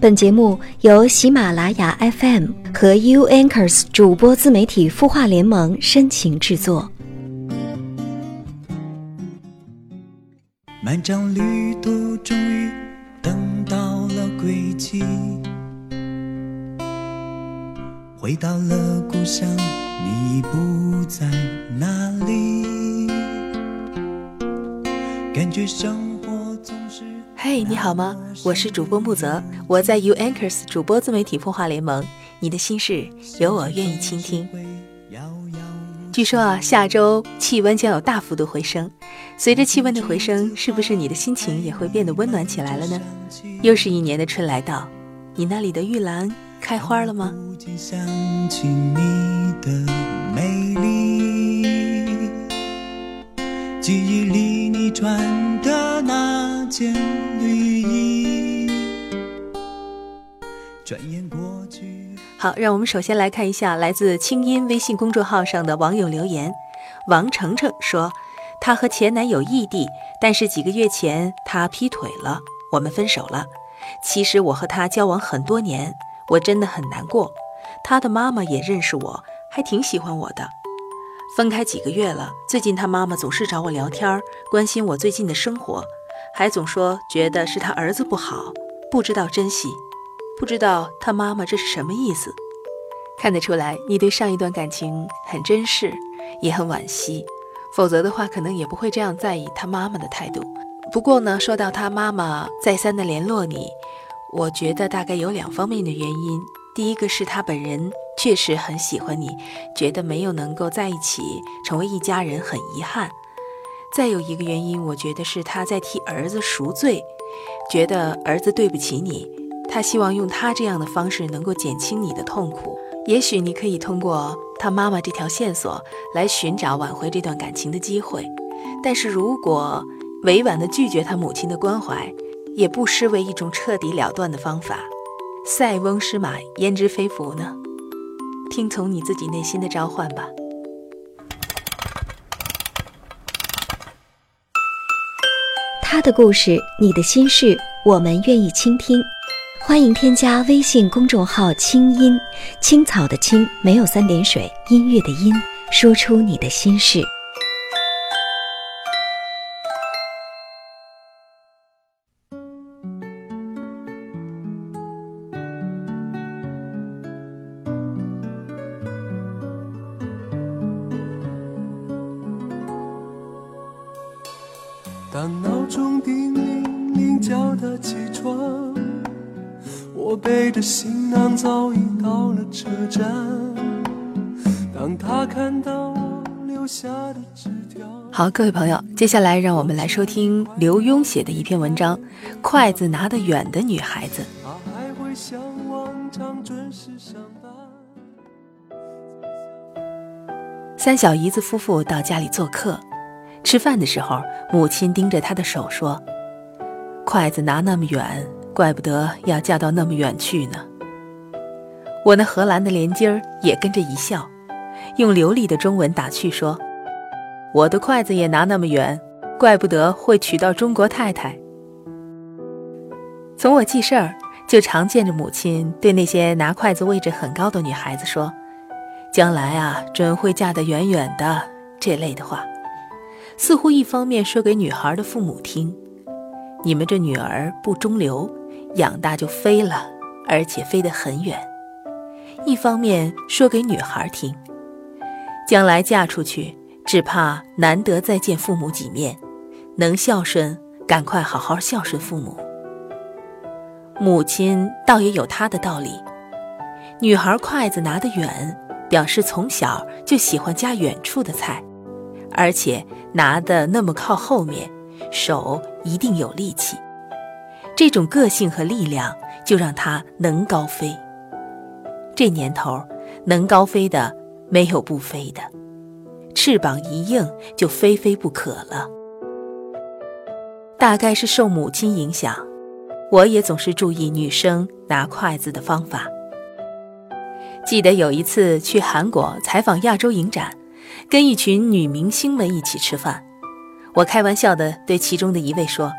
本节目由喜马拉雅 FM 和 U Anchors 主播自媒体孵化联盟深情制作。漫长旅途终于等到了归期，回到了故乡，你已不在那里，感觉生嘿，你好吗？我是主播木泽，我在 U Anchors 主播自媒体孵化联盟，你的心事有我愿意倾听。据说啊，下周气温将有大幅度回升。随着气温的回升，是不是你的心情也会变得温暖起来了呢？又是一年的春来到，你那里的玉兰开花了吗？记忆里你穿的那件绿衣，转眼过去。好，让我们首先来看一下来自清音微信公众号上的网友留言。王程程说，她和前男友异地，但是几个月前他劈腿了，我们分手了。其实我和他交往很多年，我真的很难过。他的妈妈也认识我，还挺喜欢我的。分开几个月了，最近他妈妈总是找我聊天，关心我最近的生活，还总说觉得是他儿子不好，不知道珍惜。不知道他妈妈这是什么意思？看得出来，你对上一段感情很珍视，也很惋惜，否则的话，可能也不会这样在意他妈妈的态度。不过呢，说到他妈妈再三的联络你，我觉得大概有两方面的原因。第一个是他本人确实很喜欢你，觉得没有能够在一起成为一家人很遗憾。再有一个原因，我觉得是他在替儿子赎罪，觉得儿子对不起你。他希望用他这样的方式能够减轻你的痛苦。也许你可以通过他妈妈这条线索来寻找挽回这段感情的机会。但是如果委婉地拒绝他母亲的关怀，也不失为一种彻底了断的方法。塞翁失马，焉知非福呢？听从你自己内心的召唤吧。他的故事，你的心事，我们愿意倾听。欢迎添加微信公众号“清音青草”的青没有三点水，音乐的音，说出你的心事。背着行囊早已到了车站。当他看到我留下的纸条，好，各位朋友，接下来让我们来收听刘墉写的一篇文章《筷子拿得远的女孩子》。三小姨子夫妇到家里做客，吃饭的时候，母亲盯着她的手说：“筷子拿那么远，怪不得要嫁到那么远去呢。”我那荷兰的连襟儿也跟着一笑，用流利的中文打趣说：“我的筷子也拿那么远，怪不得会娶到中国太太。”从我记事儿，就常见着母亲对那些拿筷子位置很高的女孩子说。将来啊，准会嫁得远远的这类的话，似乎一方面说给女孩的父母听，你们这女儿不中留，养大就飞了，而且飞得很远；一方面说给女孩听，将来嫁出去，只怕难得再见父母几面，能孝顺，赶快好好孝顺父母。母亲倒也有她的道理，女孩筷子拿得远。表示从小就喜欢夹远处的菜，而且拿的那么靠后面，手一定有力气。这种个性和力量就让他能高飞。这年头，能高飞的没有不飞的，翅膀一硬就非飞不可了。大概是受母亲影响，我也总是注意女生拿筷子的方法。记得有一次去韩国采访亚洲影展，跟一群女明星们一起吃饭，我开玩笑的对其中的一位说：“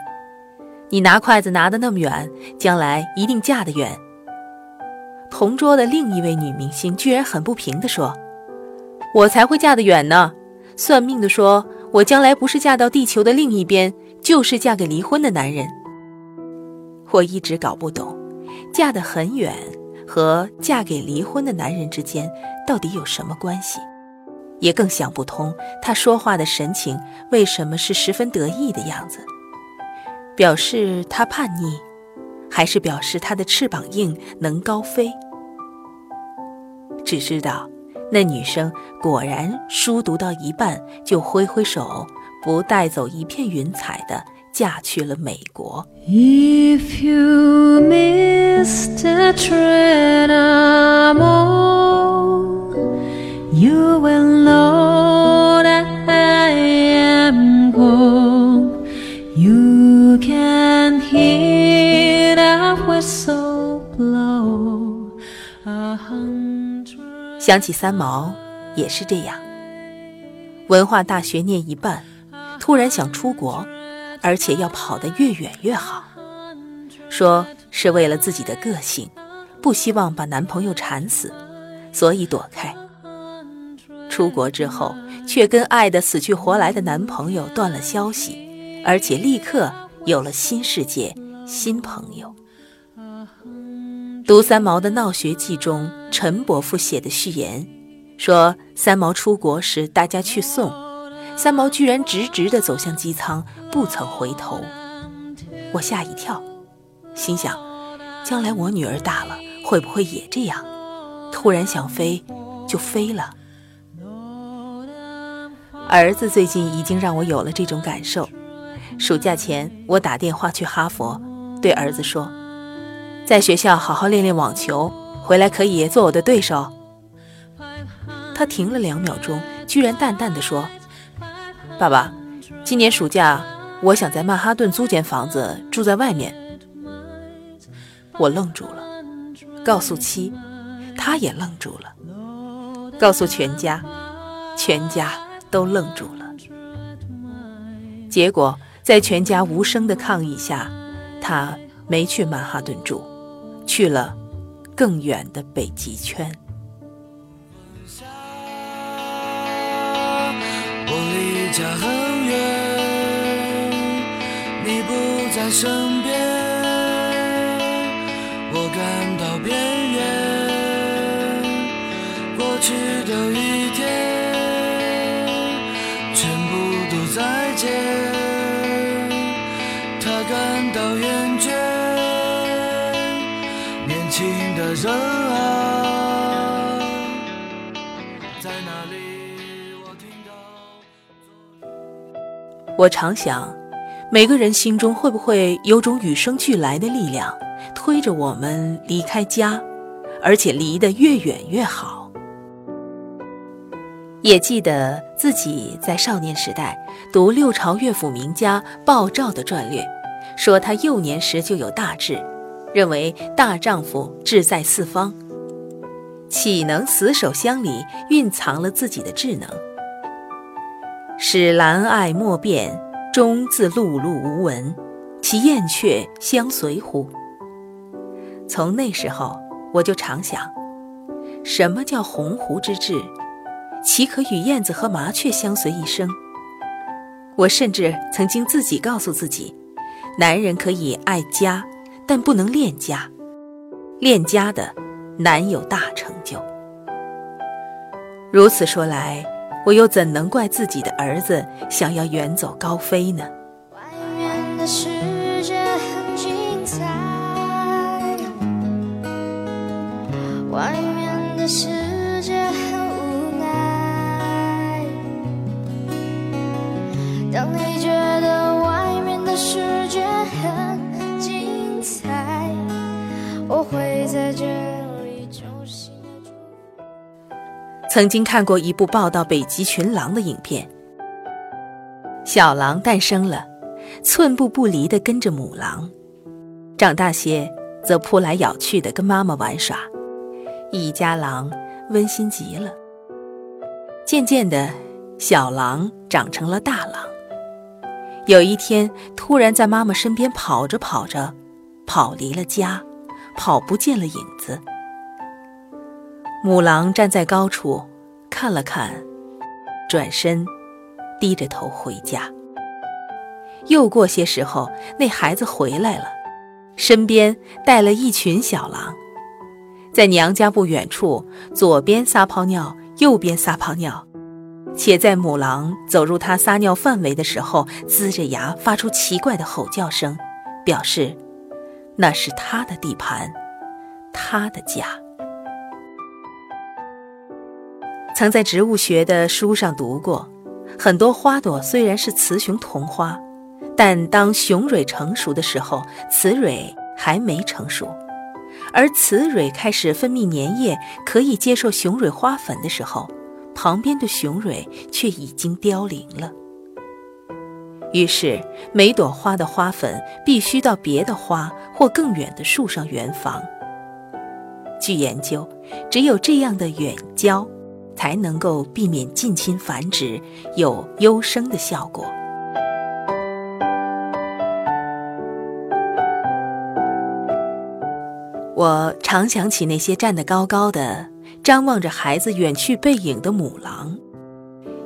你拿筷子拿得那么远，将来一定嫁得远。”同桌的另一位女明星居然很不平地说：“我才会嫁得远呢！算命的说我将来不是嫁到地球的另一边，就是嫁给离婚的男人。”我一直搞不懂，嫁得很远和嫁给离婚的男人之间到底有什么关系，也更想不通他说话的神情为什么是十分得意的样子，表示他叛逆。还是表示他的翅膀硬，能高飞。只知道，那女生果然书读到一半，就挥挥手，不带走一片云彩的嫁去了美国。If you miss the train, you will know 想起三毛，也是这样。文化大学念一半，突然想出国，而且要跑得越远越好。说是为了自己的个性，不希望把男朋友缠死，所以躲开。出国之后，却跟爱得死去活来的男朋友断了消息，而且立刻有了新世界、新朋友。读三毛的《闹学记》中，陈伯父写的序言，说三毛出国时，大家去送，三毛居然直直地走向机舱，不曾回头。我吓一跳，心想，将来我女儿大了，会不会也这样？突然想飞，就飞了。儿子最近已经让我有了这种感受。暑假前，我打电话去哈佛，对儿子说。在学校好好练练网球，回来可以做我的对手。他停了两秒钟，居然淡淡的说：“爸爸，今年暑假我想在曼哈顿租间房子住在外面。”我愣住了，告诉妻，他也愣住了，告诉全家，全家都愣住了。结果在全家无声的抗议下，他没去曼哈顿住。去了更远的北极圈。我离家很远，你不在身边，我感到边缘。过去在哪里？我听到。我常想，每个人心中会不会有种与生俱来的力量，推着我们离开家，而且离得越远越好？也记得自己在少年时代读六朝乐府名家鲍照的传略，说他幼年时就有大志。认为大丈夫志在四方，岂能死守乡里，蕴藏了自己的智能？使兰爱莫辨，终自碌碌无闻，其燕雀相随乎？从那时候，我就常想，什么叫鸿鹄之志？岂可与燕子和麻雀相随一生？我甚至曾经自己告诉自己，男人可以爱家。但不能恋家，恋家的难有大成就。如此说来，我又怎能怪自己的儿子想要远走高飞呢？外面的世界很精彩，外面的世曾经看过一部报道北极群狼的影片，小狼诞生了，寸步不离地跟着母狼，长大些则扑来咬去的跟妈妈玩耍，一家狼温馨极了。渐渐的，小狼长成了大狼，有一天，突然在妈妈身边跑着跑着，跑离了家，跑不见了影子。母狼站在高处，看了看，转身，低着头回家。又过些时候，那孩子回来了，身边带了一群小狼，在娘家不远处，左边撒泡尿，右边撒泡尿。且在母狼走入它撒尿范围的时候，呲着牙发出奇怪的吼叫声，表示那是它的地盘，它的家。曾在植物学的书上读过，很多花朵虽然是雌雄同花，但当雄蕊成熟的时候，雌蕊还没成熟；而雌蕊开始分泌粘液，可以接受雄蕊花粉的时候。旁边的雄蕊却已经凋零了，于是每朵花的花粉必须到别的花或更远的树上圆房。据研究，只有这样的远交，才能够避免近亲繁殖，有优生的效果。我常想起那些站得高高的。张望着孩子远去背影的母狼，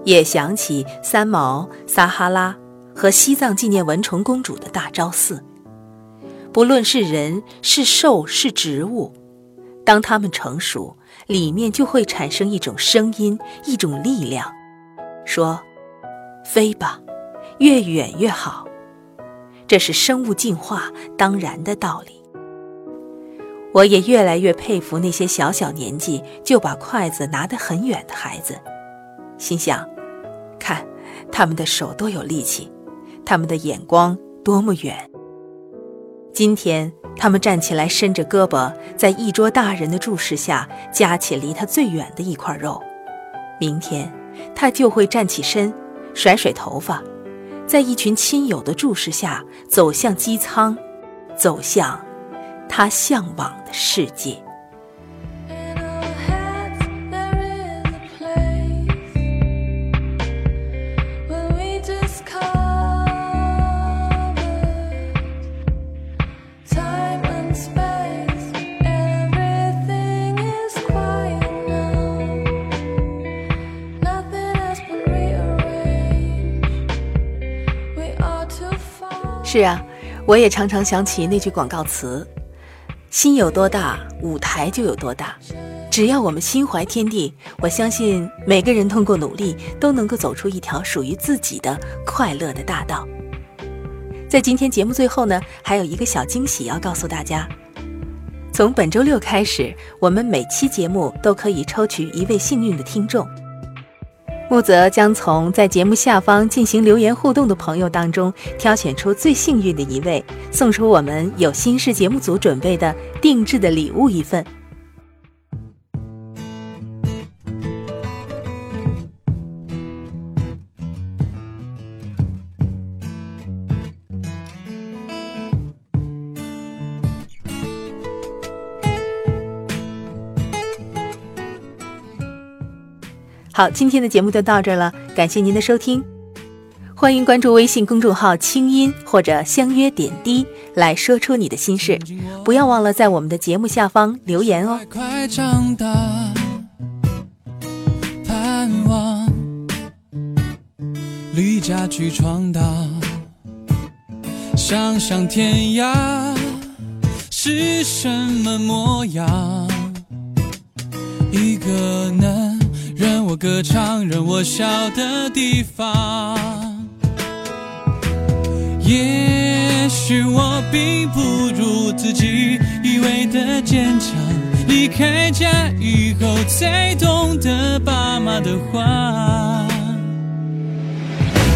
也想起三毛、撒哈拉和西藏纪念蚊虫公主的大昭寺。不论是人是兽是植物，当它们成熟，里面就会产生一种声音，一种力量，说：“飞吧，越远越好。”这是生物进化当然的道理。我也越来越佩服那些小小年纪就把筷子拿得很远的孩子，心想：看，他们的手多有力气，他们的眼光多么远。今天他们站起来，伸着胳膊，在一桌大人的注视下夹起离他最远的一块肉；明天他就会站起身，甩甩头发，在一群亲友的注视下走向机舱，走向。他向往的世界。是啊，我也常常想起那句广告词。心有多大，舞台就有多大。只要我们心怀天地，我相信每个人通过努力都能够走出一条属于自己的快乐的大道。在今天节目最后呢，还有一个小惊喜要告诉大家：从本周六开始，我们每期节目都可以抽取一位幸运的听众。木泽将从在节目下方进行留言互动的朋友当中挑选出最幸运的一位，送出我们有心事节目组准备的定制的礼物一份。好，今天的节目就到这了，感谢您的收听，欢迎关注微信公众号“清音”或者“相约点滴”来说出你的心事，不要忘了在我们的节目下方留言哦。快长大，盼望离家去闯荡，想想天涯是什么模样，一个男。任我歌唱，任我笑的地方。也许我并不如自己以为的坚强。离开家以后，才懂得爸妈的话。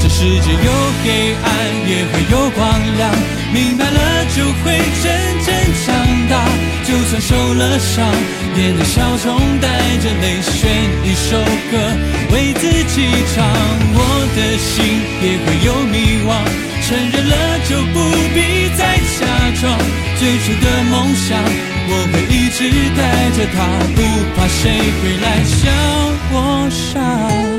这世界有黑暗，也会有光亮。明白了，就会真正长大。就算受了伤，边的小虫带着泪，选一首歌为自己唱。我的心也会有迷惘，承认了就不必再假装。最初的梦想，我会一直带着它，不怕谁会来笑我傻。